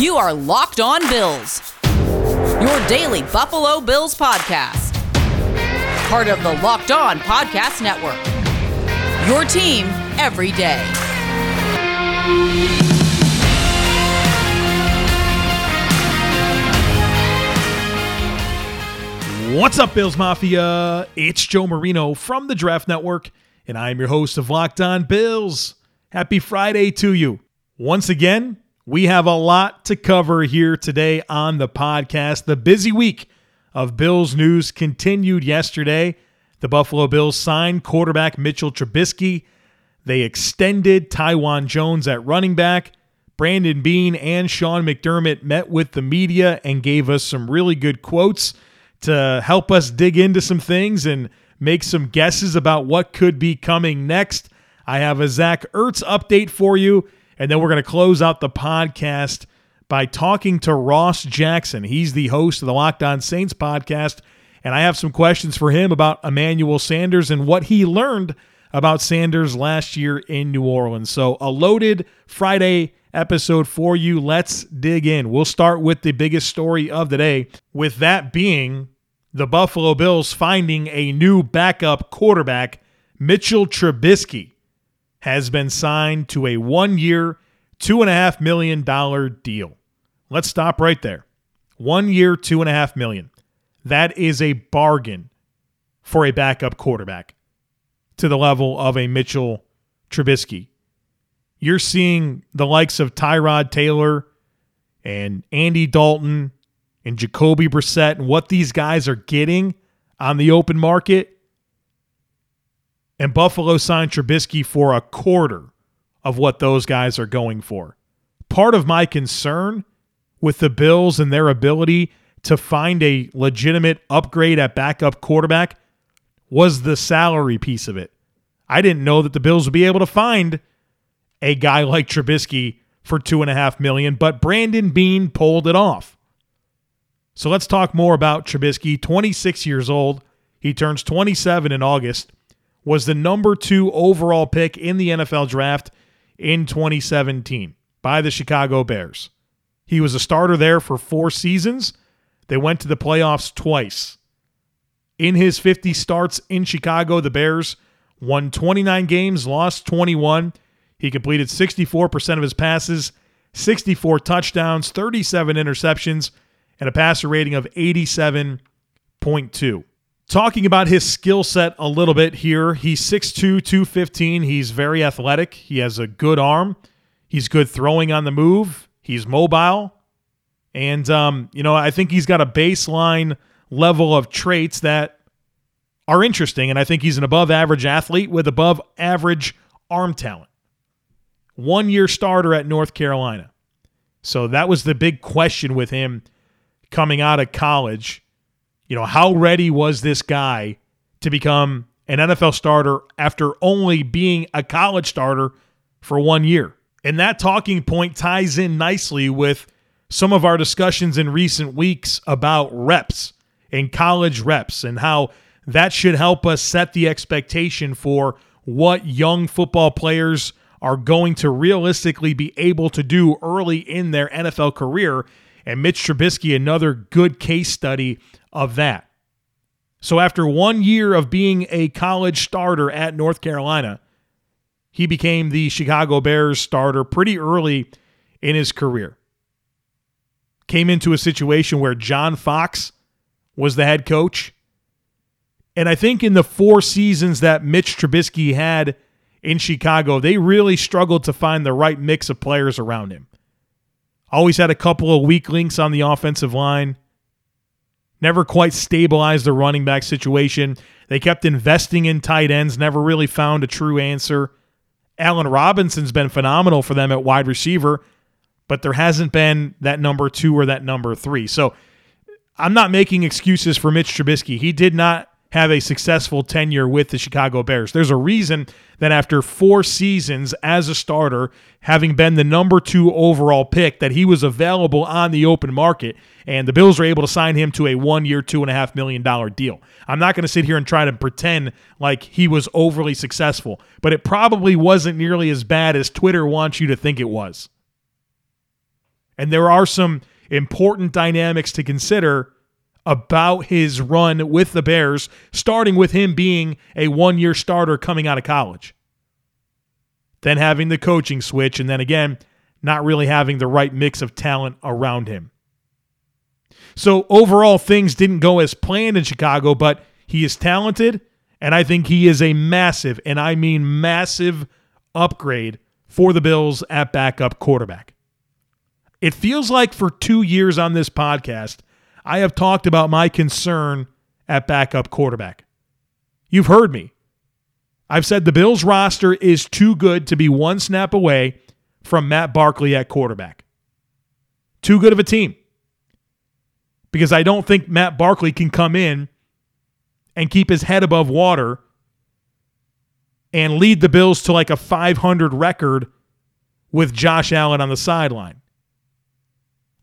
You are Locked On Bills, your daily Buffalo Bills podcast. Part of the Locked On Podcast Network. Your team every day. What's up, Bills Mafia? It's Joe Marino from the Draft Network, and I'm your host of Locked On Bills. Happy Friday to you. Once again, we have a lot to cover here today on the podcast. The busy week of Bills news continued yesterday. The Buffalo Bills signed quarterback Mitchell Trubisky. They extended Taiwan Jones at running back. Brandon Beane and Sean McDermott met with the media and gave us some really good quotes to help us dig into some things and make some guesses about what could be coming next. I have a Zach Ertz update for you, and then we're going to close out the podcast by talking to Ross Jackson. He's the host of the Locked On Saints podcast, and I have some questions for him about Emmanuel Sanders and what he learned about Sanders last year in New Orleans. So, a loaded Friday episode for you. Let's dig in. We'll start with the biggest story of the day, with that being the Buffalo Bills finding a new backup quarterback. Mitchell Trubisky has been signed to a one year, $2.5 million deal. Let's stop right there. One year, 2.5 million. That is a bargain for a backup quarterback to the level of a Mitchell Trubisky you're seeing the likes of Tyrod Taylor and Andy Dalton and Jacoby Brissett and what these guys are getting on the open market. And Buffalo signed Trubisky for a quarter of what those guys are going for. Part of my concern with the Bills and their ability to find a legitimate upgrade at backup quarterback was the salary piece of it. I didn't know that the Bills would be able to find a guy like Trubisky for two and a half million, but Brandon Beane pulled it off. So let's talk more about Trubisky. 26 years old. He turns 27 in August. Was the number two overall pick in the NFL draft in 2017 by the Chicago Bears. He was a starter there for four seasons. They went to the playoffs twice. In his 50 starts in Chicago, the Bears won 29 games, lost 21. He completed 64% of his passes, 64 touchdowns, 37 interceptions, and a passer rating of 87.2. Talking about his skill set a little bit here, he's 6'2, 215. He's very athletic. He has a good arm. He's good throwing on the move. He's mobile. And, um, you know, I think he's got a baseline level of traits that are interesting. And I think he's an above average athlete with above average arm talent one year starter at North Carolina. So that was the big question with him coming out of college. You know, how ready was this guy to become an NFL starter after only being a college starter for one year? And that talking point ties in nicely with some of our discussions in recent weeks about reps and college reps and how that should help us set the expectation for what young football players are going to realistically be able to do early in their NFL career. And Mitch Trubisky, another good case study of that. So, after one year of being a college starter at North Carolina, he became the Chicago Bears starter pretty early in his career. Came into a situation where John Fox was the head coach. And I think in the four seasons that Mitch Trubisky had in Chicago, they really struggled to find the right mix of players around him. Always had a couple of weak links on the offensive line. Never quite stabilized the running back situation. They kept investing in tight ends, never really found a true answer. Allen Robinson's been phenomenal for them at wide receiver, but there hasn't been that number two or that number three. So I'm not making excuses for Mitch Trubisky. He did not have a successful tenure with the Chicago Bears. There's a reason that after four seasons as a starter, having been the number two overall pick, that he was available on the open market, and the Bills were able to sign him to a one year, $2.5 million deal. I'm not going to sit here and try to pretend like he was overly successful, but it probably wasn't nearly as bad as Twitter wants you to think it was. And there are some important dynamics to consider about his run with the Bears, starting with him being a one year starter coming out of college. Then having the coaching switch, and then again, not really having the right mix of talent around him. So overall, things didn't go as planned in Chicago, but he is talented, and I think he is a massive, and I mean massive, upgrade for the Bills at backup quarterback. It feels like for two years on this podcast, I have talked about my concern at backup quarterback. You've heard me. I've said the Bills roster is too good to be one snap away from Matt Barkley at quarterback. Too good of a team. Because I don't think Matt Barkley can come in and keep his head above water and lead the Bills to like a 500 record with Josh Allen on the sideline.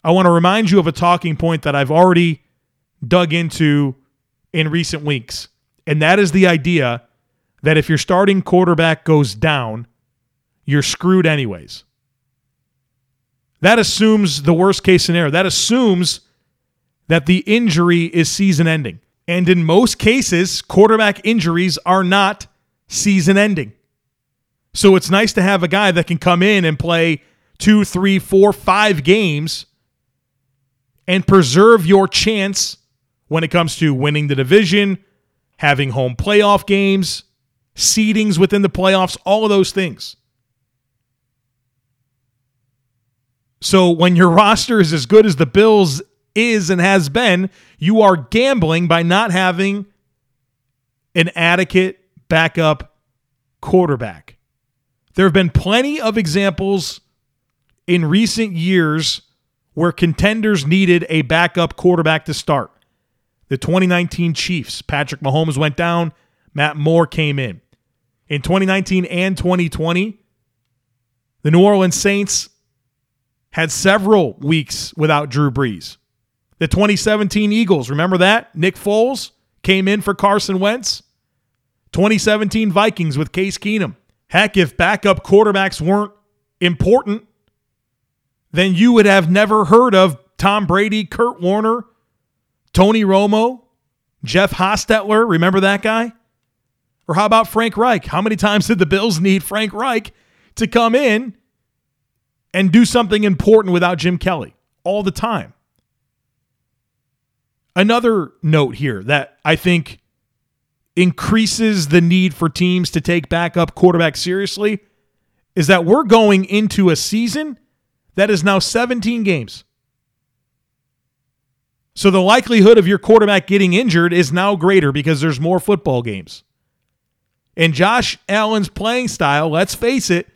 I want to remind you of a talking point that I've already dug into in recent weeks, and that is the idea that if your starting quarterback goes down, you're screwed anyways. That assumes the worst case scenario. That assumes that the injury is season ending. And in most cases, quarterback injuries are not season ending. So it's nice to have a guy that can come in and play two, three, four, five games and preserve your chance when it comes to winning the division, having home playoff games, seedings within the playoffs, all of those things. So when your roster is as good as the Bills is and has been, you are gambling by not having an adequate backup quarterback. There have been plenty of examples in recent years where contenders needed a backup quarterback to start. The 2019 Chiefs, Patrick Mahomes went down, Matt Moore came in. In 2019 and 2020, the New Orleans Saints had several weeks without Drew Brees. The 2017 Eagles, remember that? Nick Foles came in for Carson Wentz. 2017 Vikings with Case Keenum. Heck, if backup quarterbacks weren't important, then you would have never heard of Tom Brady, Kurt Warner, Tony Romo, Jeff Hostetler. Remember that guy? Or how about Frank Reich? How many times did the Bills need Frank Reich to come in and do something important without Jim Kelly? All the time. Another note here that I think increases the need for teams to take backup quarterback seriously is that we're going into a season that is now 17 games. So the likelihood of your quarterback getting injured is now greater because there's more football games. And Josh Allen's playing style, let's face it,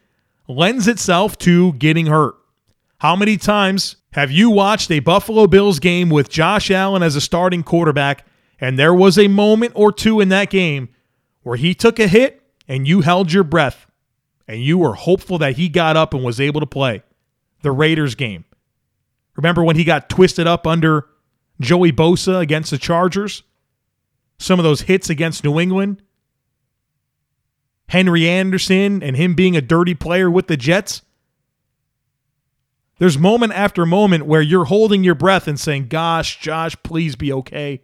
lends itself to getting hurt. How many times have you watched a Buffalo Bills game with Josh Allen as a starting quarterback and there was a moment or two in that game where he took a hit and you held your breath and you were hopeful that he got up and was able to play? The Raiders game. Remember when he got twisted up under Joey Bosa against the Chargers? Some of those hits against New England? Henry Anderson and him being a dirty player with the Jets? There's moment after moment where you're holding your breath and saying, Gosh, Josh, please be okay.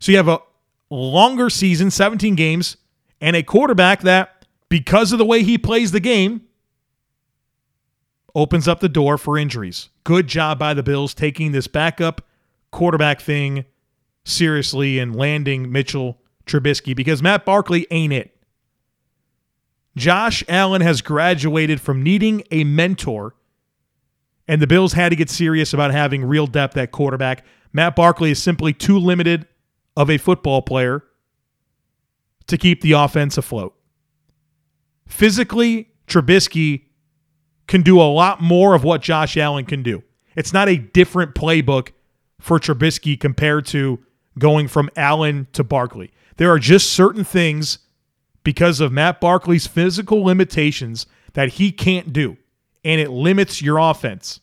So you have a longer season, 17 games, and a quarterback that, because of the way he plays the game, opens up the door for injuries. Good job by the Bills taking this backup quarterback thing seriously and landing Mitchell Trubisky because Matt Barkley ain't it. Josh Allen has graduated from needing a mentor and the Bills had to get serious about having real depth at quarterback. Matt Barkley is simply too limited of a football player to keep the offense afloat. Physically, Trubisky can do a lot more of what Josh Allen can do. It's not a different playbook for Trubisky compared to going from Allen to Barkley. There are just certain things because of Matt Barkley's physical limitations that he can't do and it limits your offense.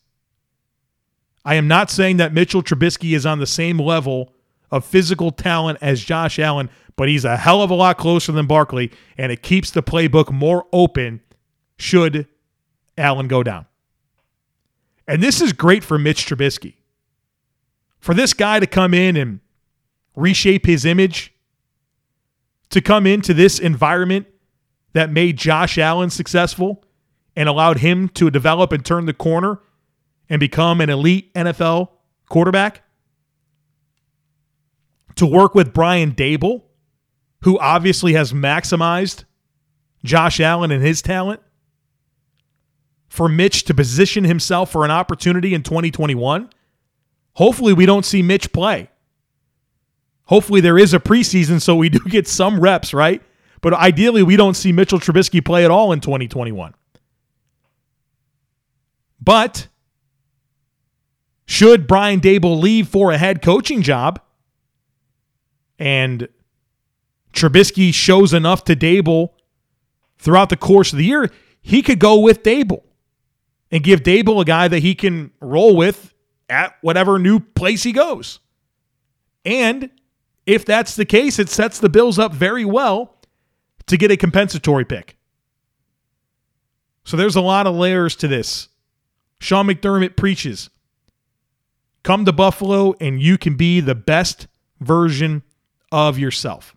I am not saying that Mitchell Trubisky is on the same level of physical talent as Josh Allen, but he's a hell of a lot closer than Barkley, and it keeps the playbook more open should Allen go down. And this is great for Mitch Trubisky. For this guy to come in and reshape his image, to come into this environment that made Josh Allen successful and allowed him to develop and turn the corner and become an elite NFL quarterback, to work with Brian Daboll, who obviously has maximized Josh Allen and his talent, for Mitch to position himself for an opportunity in 2021. Hopefully, we don't see Mitch play. Hopefully, there is a preseason so we do get some reps, right? But ideally, we don't see Mitchell Trubisky play at all in 2021. But should Brian Daboll leave for a head coaching job and Trubisky shows enough to Daboll throughout the course of the year, he could go with Daboll and give Daboll a guy that he can roll with at whatever new place he goes. And if that's the case, it sets the Bills up very well to get a compensatory pick. So there's a lot of layers to this. Sean McDermott preaches come to Buffalo and you can be the best version of yourself.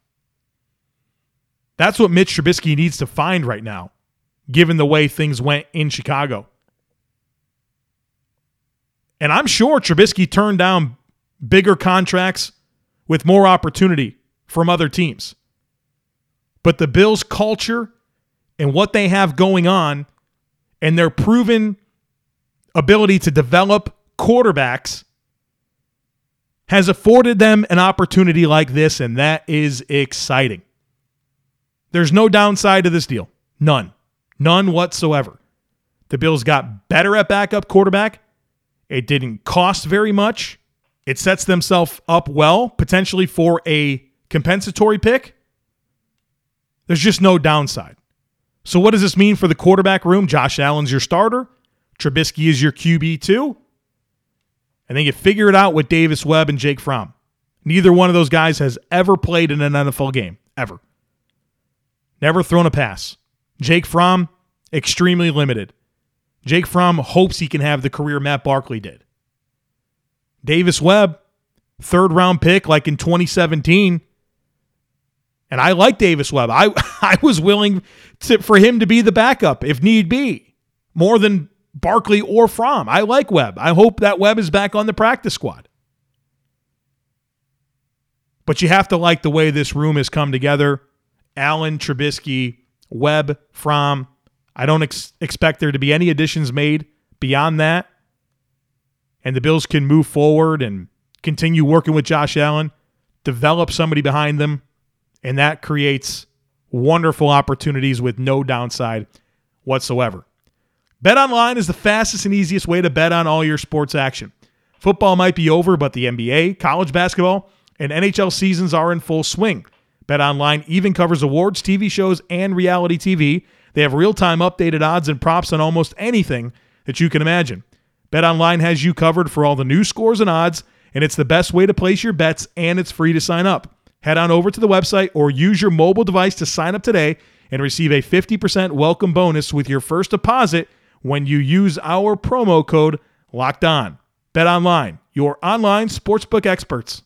That's what Mitch Trubisky needs to find right now, given the way things went in Chicago. And I'm sure Trubisky turned down bigger contracts with more opportunity from other teams. But the Bills' culture and what they have going on and their proven ability to develop quarterbacks has afforded them an opportunity like this, and that is exciting. There's no downside to this deal. None. None whatsoever. The Bills got better at backup quarterback. It didn't cost very much. It sets themselves up well, potentially for a compensatory pick. There's just no downside. So, what does this mean for the quarterback room? Josh Allen's your starter. Trubisky is your QB2. And then you figure it out with Davis Webb and Jake Fromm. Neither one of those guys has ever played in an NFL game, ever. Never thrown a pass. Jake Fromm, extremely limited. Jake Fromm hopes he can have the career Matt Barkley did. Davis Webb, third round pick like in 2017. And I like Davis Webb. I, I was willing to, for him to be the backup if need be, more than Barkley or Fromm. I like Webb. I hope that Webb is back on the practice squad. But you have to like the way this room has come together. Allen, Trubisky, Webb, Fromm. I don't ex- expect there to be any additions made beyond that. And the Bills can move forward and continue working with Josh Allen, develop somebody behind them, and that creates wonderful opportunities with no downside whatsoever. Bet online is the fastest and easiest way to bet on all your sports action. Football might be over, but the NBA, college basketball, and NHL seasons are in full swing. Bet online even covers awards, TV shows, and reality TV. They have real-time updated odds and props on almost anything that you can imagine. BetOnline has you covered for all the new scores and odds, and it's the best way to place your bets and it's free to sign up. Head on over to the website or use your mobile device to sign up today and receive a 50% welcome bonus with your first deposit when you use our promo code Locked On. BetOnline, your online sportsbook experts.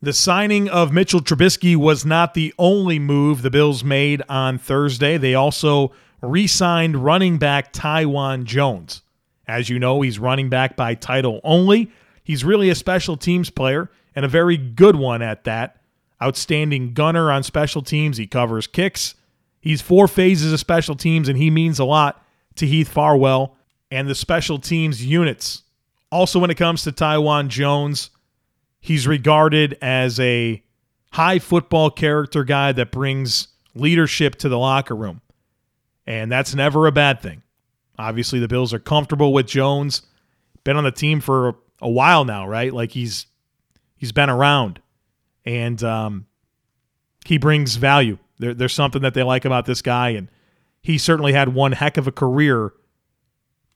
The signing of Mitchell Trubisky was not the only move the Bills made on Thursday. They also re signed running back Taiwan Jones. As you know, he's running back by title only. He's really a special teams player and a very good one at that. Outstanding gunner on special teams. He covers kicks. He's four phases of special teams, and he means a lot to Heath Farwell and the special teams units. Also, when it comes to Taiwan Jones, He's regarded as a high football character guy that brings leadership to the locker room. And that's never a bad thing. Obviously, the Bills are comfortable with Jones. Been on the team for a while now, right? Like he's he's been around, and um, he brings value. There, there's something that they like about this guy, and he certainly had one heck of a career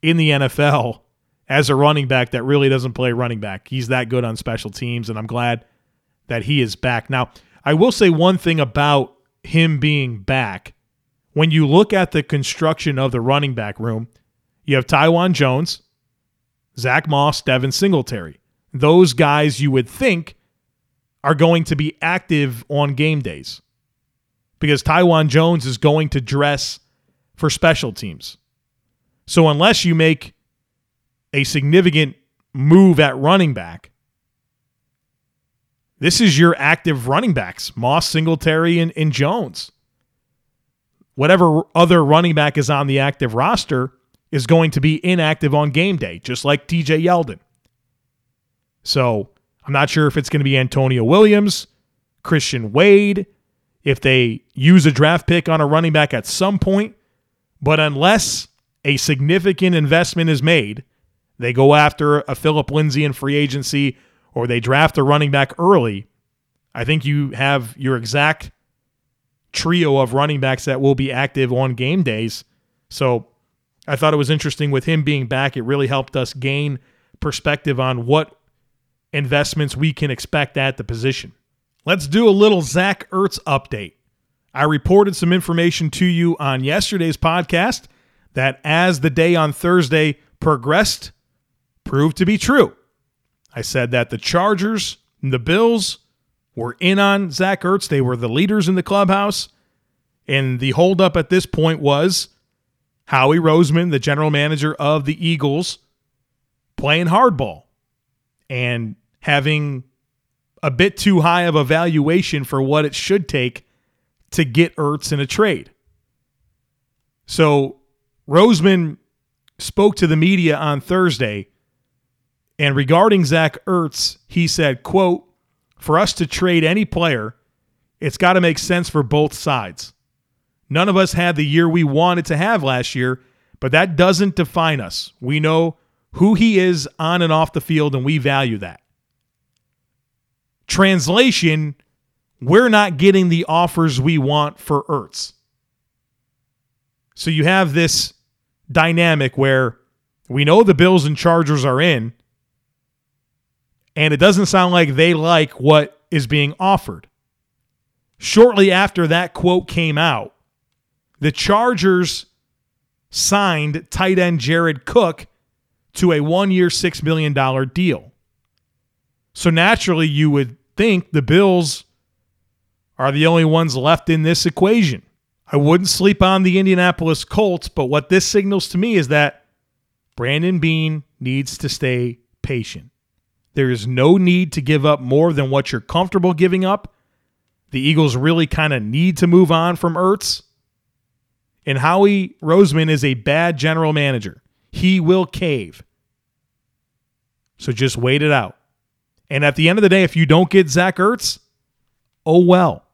in the NFL as a running back that really doesn't play running back. He's that good on special teams, and I'm glad that he is back. Now, I will say one thing about him being back. When you look at the construction of the running back room, you have Taiwan Jones, Zach Moss, Devin Singletary. Those guys you would think are going to be active on game days because Taiwan Jones is going to dress for special teams. So unless you make a significant move at running back, this is your active running backs Moss, Singletary, and, and Jones. Whatever other running back is on the active roster is going to be inactive on game day, just like TJ Yeldon. So I'm not sure if it's going to be Antonio Williams, Christian Wade, if they use a draft pick on a running back at some point. But unless a significant investment is made, they go after a Phillip Lindsay in free agency or they draft a running back early. I think you have your exact trio of running backs that will be active on game days. So I thought it was interesting with him being back. It really helped us gain perspective on what investments we can expect at the position. Let's do a little Zach Ertz update. I reported some information to you on yesterday's podcast that as the day on Thursday progressed, proved to be true. I said that the Chargers and the Bills were in on Zach Ertz. They were the leaders in the clubhouse. And the holdup at this point was Howie Roseman, the general manager of the Eagles, playing hardball and having a bit too high of a valuation for what it should take to get Ertz in a trade. So Roseman spoke to the media on Thursday, and regarding Zach Ertz, he said, quote, for us to trade any player, it's got to make sense for both sides. None of us had the year we wanted to have last year, but that doesn't define us. We know who he is on and off the field, and we value that. Translation, we're not getting the offers we want for Ertz. So you have this dynamic where we know the Bills and Chargers are in, and it doesn't sound like they like what is being offered. Shortly after that quote came out, the Chargers signed tight end Jared Cook to a one year, $6 million deal. So naturally, you would think the Bills are the only ones left in this equation. I wouldn't sleep on the Indianapolis Colts, but what this signals to me is that Brandon Beane needs to stay patient. There is no need to give up more than what you're comfortable giving up. The Eagles really kind of need to move on from Ertz. And Howie Roseman is a bad general manager. He will cave. So just wait it out. And at the end of the day, if you don't get Zach Ertz, oh well.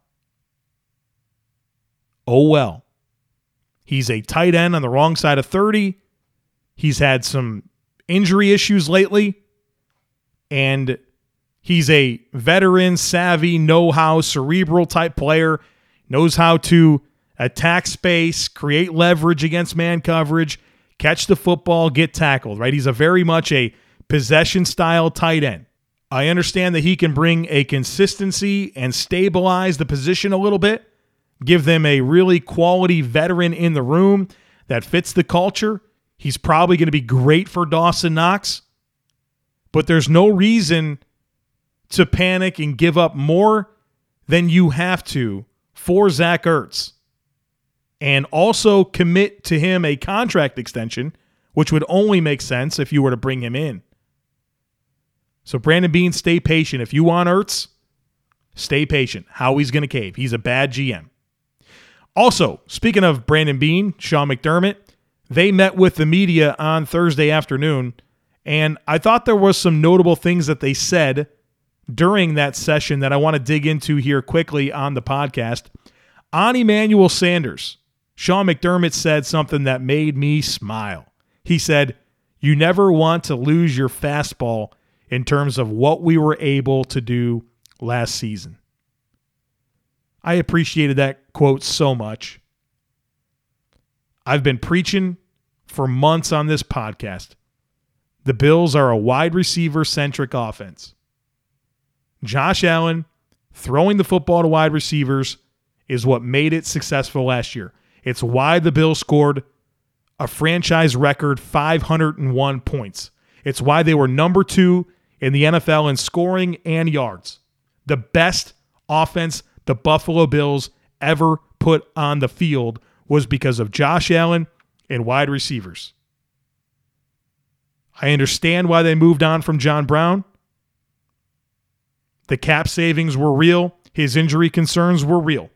Oh well. He's a tight end on the wrong side of 30. He's had some injury issues lately. And he's a veteran, savvy, know how, cerebral type player, knows how to attack space, create leverage against man coverage, catch the football, get tackled, right? He's a very much a possession style tight end. I understand that he can bring a consistency and stabilize the position a little bit, give them a really quality veteran in the room that fits the culture. He's probably going to be great for Dawson Knox, but there's no reason to panic and give up more than you have to for Zach Ertz. And also commit to him a contract extension, which would only make sense if you were to bring him in. So Brandon Beane, stay patient. If you want Ertz, stay patient. Howie's going to cave. He's a bad GM. Also, speaking of Brandon Beane, Sean McDermott, they met with the media on Thursday afternoon, and I thought there was some notable things that they said during that session that I want to dig into here quickly on the podcast. On Emmanuel Sanders, Sean McDermott said something that made me smile. He said, You never want to lose your fastball in terms of what we were able to do last season. I appreciated that quote so much. I've been preaching for months on this podcast. The Bills are a wide receiver centric offense. Josh Allen throwing the football to wide receivers is what made it successful last year. It's why the Bills scored a franchise record 501 points. It's why they were number two in the NFL in scoring and yards. The best offense the Buffalo Bills ever put on the field was because of Josh Allen and wide receivers. I understand why they moved on from John Brown. The cap savings were real, his injury concerns were real.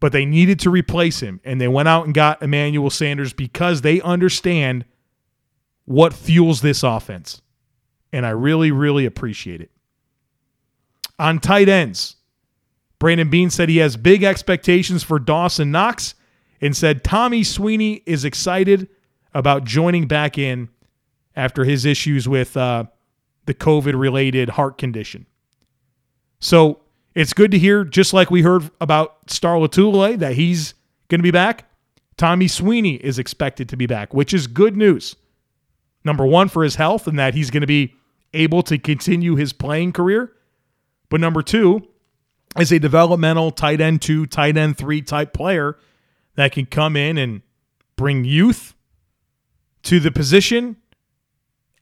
But they needed to replace him, and they went out and got Emmanuel Sanders because they understand what fuels this offense. And I really, really appreciate it. On tight ends, Brandon Beane said he has big expectations for Dawson Knox and said Tommy Sweeney is excited about joining back in after his issues with uh, the COVID related heart condition. So it's good to hear, just like we heard about Star Lotulelei, that he's going to be back. Tommy Sweeney is expected to be back, which is good news. Number one, for his health and that he's going to be able to continue his playing career. But number two, as a developmental tight end two, tight end three type player that can come in and bring youth to the position.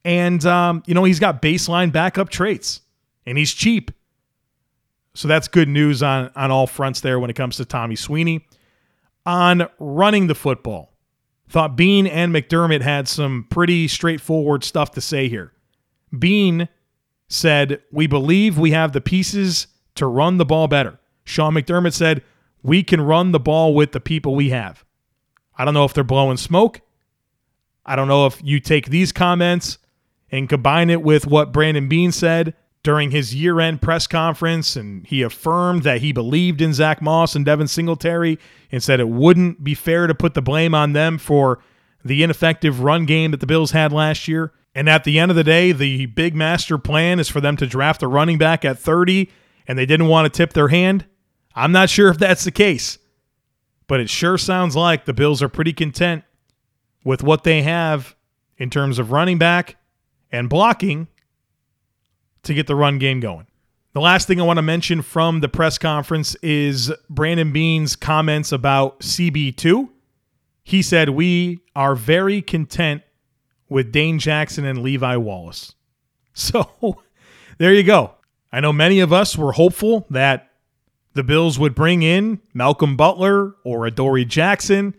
And, um, you know, he's got baseline backup traits and he's cheap. So that's good news on, on all fronts there when it comes to Tommy Sweeney. On running the football, thought Beane and McDermott had some pretty straightforward stuff to say here. Beane said, We believe we have the pieces to run the ball better. Sean McDermott said, We can run the ball with the people we have. I don't know if they're blowing smoke. I don't know if you take these comments and combine it with what Brandon Beane said during his year end press conference, and he affirmed that he believed in Zach Moss and Devin Singletary and said it wouldn't be fair to put the blame on them for the ineffective run game that the Bills had last year. And at the end of the day, the big master plan is for them to draft a running back at 30, and they didn't want to tip their hand. I'm not sure if that's the case, but it sure sounds like the Bills are pretty content with what they have in terms of running back and blocking to get the run game going. The last thing I want to mention from the press conference is Brandon Beane's comments about CB2. He said, We are very content with Dane Jackson and Levi Wallace. So there you go. I know many of us were hopeful that the Bills would bring in Malcolm Butler or Adoree Jackson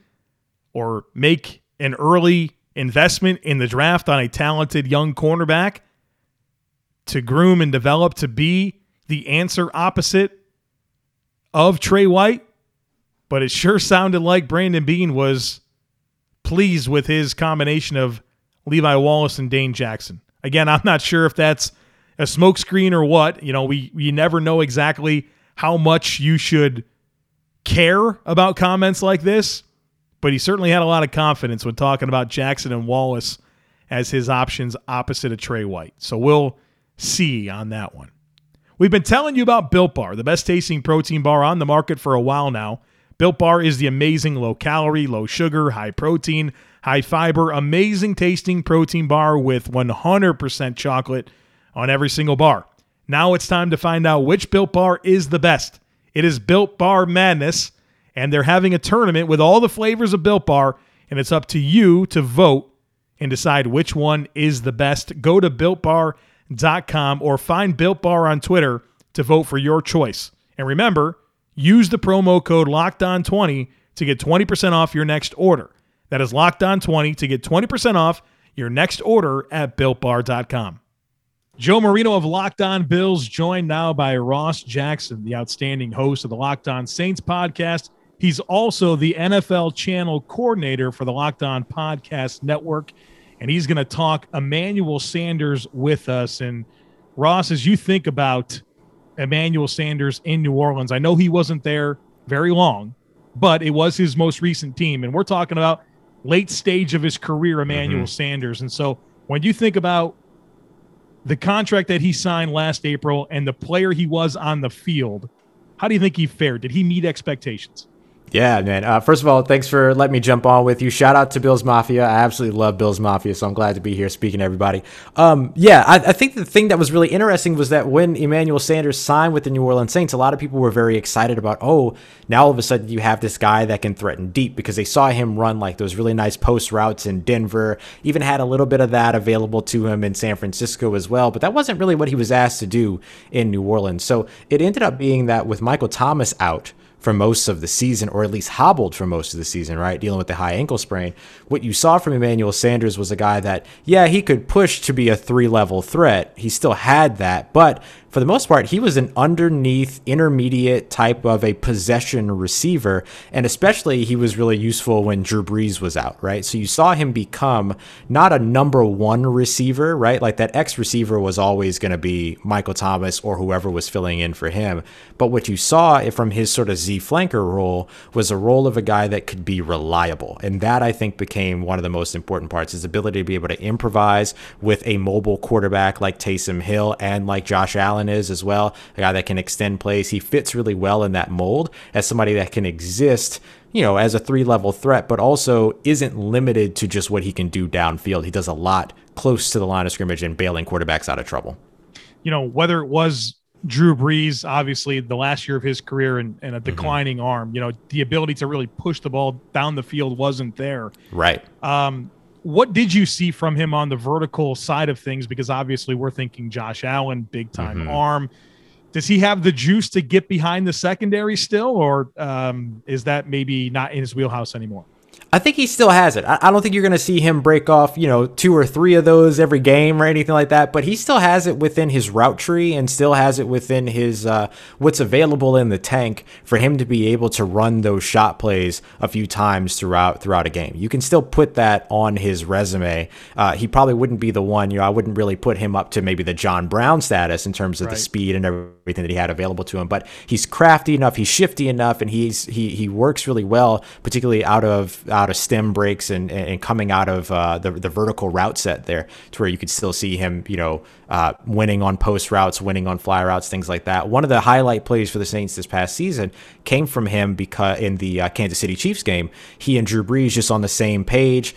or make an early investment in the draft on a talented young cornerback to groom and develop to be the answer opposite of Tre White. But it sure sounded like Brandon Beane was pleased with his combination of Levi Wallace and Dane Jackson. Again, I'm not sure if that's a smokescreen or what. You know, we we never know exactly how much you should care about comments like this, but he certainly had a lot of confidence when talking about Jackson and Wallace as his options opposite of Tre White. So we'll see on that one. We've been telling you about Built Bar, the best tasting protein bar on the market for a while now. Built Bar is the amazing low calorie, low sugar, high protein, high fiber, amazing tasting protein bar with 100% chocolate on every single bar. Now it's time to find out which Built Bar is the best. It is Built Bar Madness, and they're having a tournament with all the flavors of Built Bar, and it's up to you to vote and decide which one is the best. Go to builtbar.com or find Built Bar on Twitter to vote for your choice. And remember, use the promo code LOCKEDON20 to get 20% off your next order. That is locked on 20 to get 20% off your next order at builtbar.com. Joe Marino of Locked On Bills, joined now by Ross Jackson, the outstanding host of the Locked On Saints podcast. He's also the NFL channel coordinator for the Locked On Podcast Network, and he's going to talk Emmanuel Sanders with us. And Ross, as you think about Emmanuel Sanders in New Orleans, I know he wasn't there very long, but it was his most recent team. And we're talking about late stage of his career, Emmanuel mm-hmm. Sanders. And so when you think about the contract that he signed last April and the player he was on the field, how do you think he fared? Did he meet expectations? Yeah, man. Uh, first of all, thanks for letting me jump on with you. Shout out to Bills Mafia. I absolutely love Bills Mafia, so I'm glad to be here speaking to everybody. Um, yeah, I, I, think the thing that was really interesting was that when Emmanuel Sanders signed with the New Orleans Saints, a lot of people were very excited about, oh, now all of a sudden you have this guy that can threaten deep because they saw him run like those really nice post routes in Denver, even had a little bit of that available to him in San Francisco as well. But that wasn't really what he was asked to do in New Orleans. So it ended up being that with Michael Thomas out, for most of the season, or at least hobbled for most of the season, right? Dealing with the high ankle sprain. What you saw from Emmanuel Sanders was a guy that, yeah, he could push to be a three level threat. He still had that, but for the most part, he was an underneath intermediate type of a possession receiver. And especially, he was really useful when Drew Brees was out, right? So you saw him become not a number one receiver, right? Like that X receiver was always going to be Michael Thomas or whoever was filling in for him. But what you saw from his sort of Z flanker role was a role of a guy that could be reliable. And that I think became one of the most important parts his ability to be able to improvise with a mobile quarterback like Taysom Hill and like Josh Allen Allen is as well, a guy that can extend plays. He fits really well in that mold as somebody that can exist you know, as a three level threat, but also isn't limited to just what he can do downfield. He does a lot close to the line of scrimmage and bailing quarterbacks out of trouble. You know, whether it was Drew Brees, obviously the last year of his career and, and a mm-hmm. declining mm-hmm. arm, you know, the ability to really push the ball down the field wasn't there. Right. Um, what did you see from him on the vertical side of things? Because obviously we're thinking Josh Allen, big time mm-hmm. arm. Does he have the juice to get behind the secondary still, or um, is that maybe not in his wheelhouse anymore? I think he still has it. I, don't think you're going to see him break off, you know, two or three of those every game or anything like that. But he still has it within his route tree and still has it within his uh, what's available in the tank for him to be able to run those shot plays a few times throughout throughout a game. You can still put that on his resume. Uh, he probably wouldn't be the one. You know, I wouldn't really put him up to maybe the John Brown status in terms of right. the speed and everything that he had available to him. But he's crafty enough, he's shifty enough, and he's he he works really well, particularly out of out of stem breaks and, and coming out of uh, the, the vertical route set there to where you could still see him, you know, uh, winning on post routes, winning on fly routes, things like that. One of the highlight plays for the Saints this past season came from him because in the uh, Kansas City Chiefs game, he and Drew Brees just on the same page,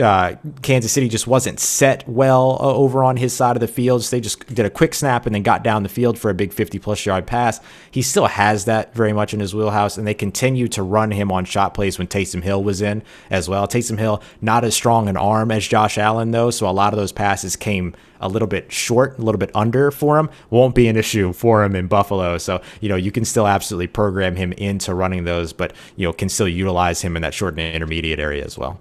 uh, Kansas City just wasn't set well uh, over on his side of the field. They just did a quick snap and then got down the field for a big 50 plus yard pass. He still has that very much in his wheelhouse, and they continue to run him on shot plays when Taysom Hill was in as well. Taysom Hill, not as strong an arm as Josh Allen, though, so a lot of those passes came a little bit short, a little bit under for him. Won't be an issue for him in Buffalo. So, you know, you can still absolutely program him into running those, but, you know, can still utilize him in that short and intermediate area as well.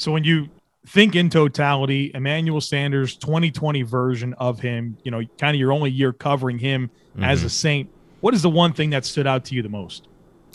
So when you think in totality, Emmanuel Sanders 2020 version of him, you know, kind of your only year covering him mm-hmm. as a Saint, what is the one thing that stood out to you the most?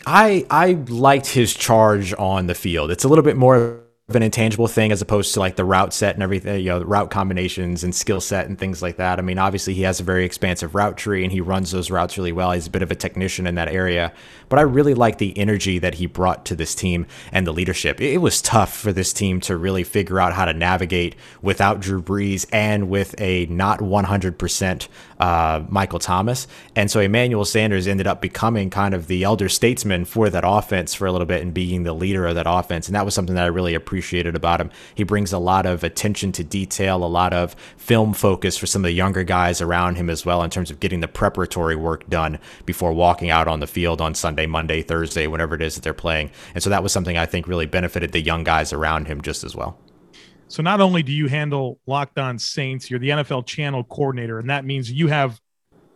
I I liked his charge on the field. It's a little bit more an intangible thing as opposed to like the route set and everything, you know, route combinations and skill set and things like that. I mean, obviously he has a very expansive route tree and he runs those routes really well. He's a bit of a technician in that area, but I really like the energy that he brought to this team and the leadership. It was tough for this team to really figure out how to navigate without Drew Brees and with a not 100% uh, Michael Thomas. And so Emmanuel Sanders ended up becoming kind of the elder statesman for that offense for a little bit and being the leader of that offense. And that was something that I really appreciated about him. He brings a lot of attention to detail, a lot of film focus for some of the younger guys around him as well in terms of getting the preparatory work done before walking out on the field on Sunday, Monday, Thursday, whenever it is that they're playing. And so that was something I think really benefited the young guys around him just as well. So not only do you handle Locked On Saints, you're the NFL channel coordinator, and that means you have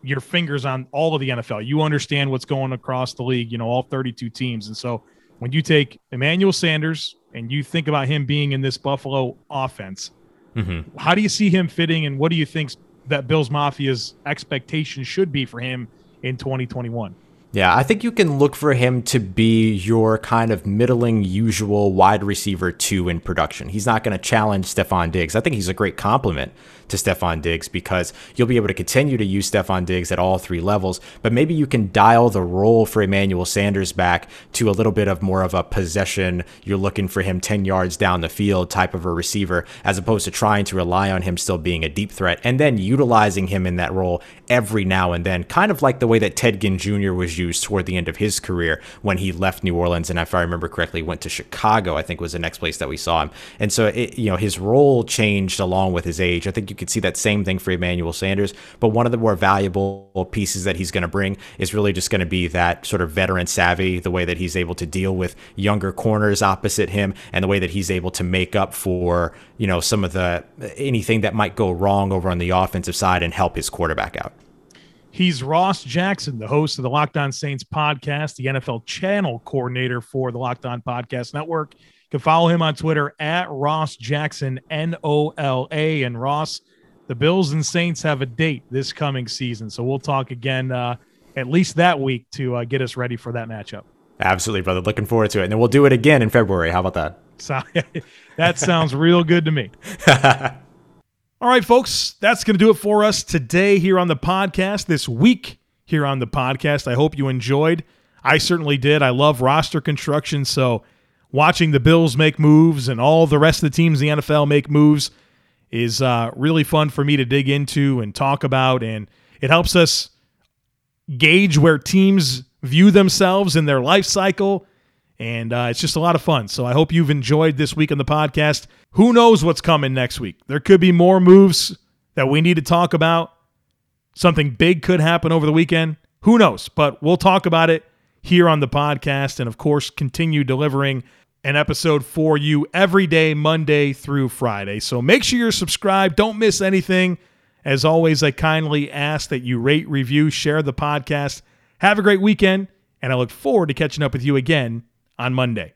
your fingers on all of the NFL. You understand what's going across the league, you know, all 32 teams. And so when you take Emmanuel Sanders, and you think about him being in this Buffalo offense, mm-hmm. how do you see him fitting, and what do you think that Bills Mafia's expectation should be for him in 2021? Yeah, I think you can look for him to be your kind of middling usual wide receiver two in production. He's not going to challenge Stefon Diggs. I think he's a great compliment to Stefon Diggs because you'll be able to continue to use Stefon Diggs at all three levels, but maybe you can dial the role for Emmanuel Sanders back to a little bit of more of a possession. You're looking for him 10 yards down the field type of a receiver, as opposed to trying to rely on him still being a deep threat and then utilizing him in that role every now and then, kind of like the way that Ted Ginn Jr. was toward the end of his career when he left New Orleans. And if I remember correctly went to Chicago I think was the next place that we saw him. And so it, you know his role changed along with his age. I think you could see that same thing for Emmanuel Sanders. But one of the more valuable pieces that he's going to bring is really just going to be that sort of veteran savvy the way that he's able to deal with younger corners opposite him and the way that he's able to make up for you know some of the anything that might go wrong over on the offensive side and help his quarterback out He's Ross Jackson, the host of the Locked On Saints podcast, the NFL channel coordinator for the Locked On Podcast Network. You can follow him on Twitter at Ross Jackson, N O L A. And Ross, the Bills and Saints have a date this coming season. So we'll talk again uh, at least that week to uh, get us ready for that matchup. Absolutely, brother. Looking forward to it. And then we'll do it again in February. How about that? So, that sounds real good to me. All right, folks, that's going to do it for us today here on the podcast, this week here on the podcast. I hope you enjoyed. I certainly did. I love roster construction. So, watching the Bills make moves and all the rest of the teams in the NFL make moves is uh, really fun for me to dig into and talk about. And it helps us gauge where teams view themselves in their life cycle. And uh, it's just a lot of fun. So I hope you've enjoyed this week on the podcast. Who knows what's coming next week? There could be more moves that we need to talk about. Something big could happen over the weekend. Who knows? But we'll talk about it here on the podcast. And of course, continue delivering an episode for you every day, Monday through Friday. So make sure you're subscribed. Don't miss anything. As always, I kindly ask that you rate, review, share the podcast. Have a great weekend, and I look forward to catching up with you again on Monday.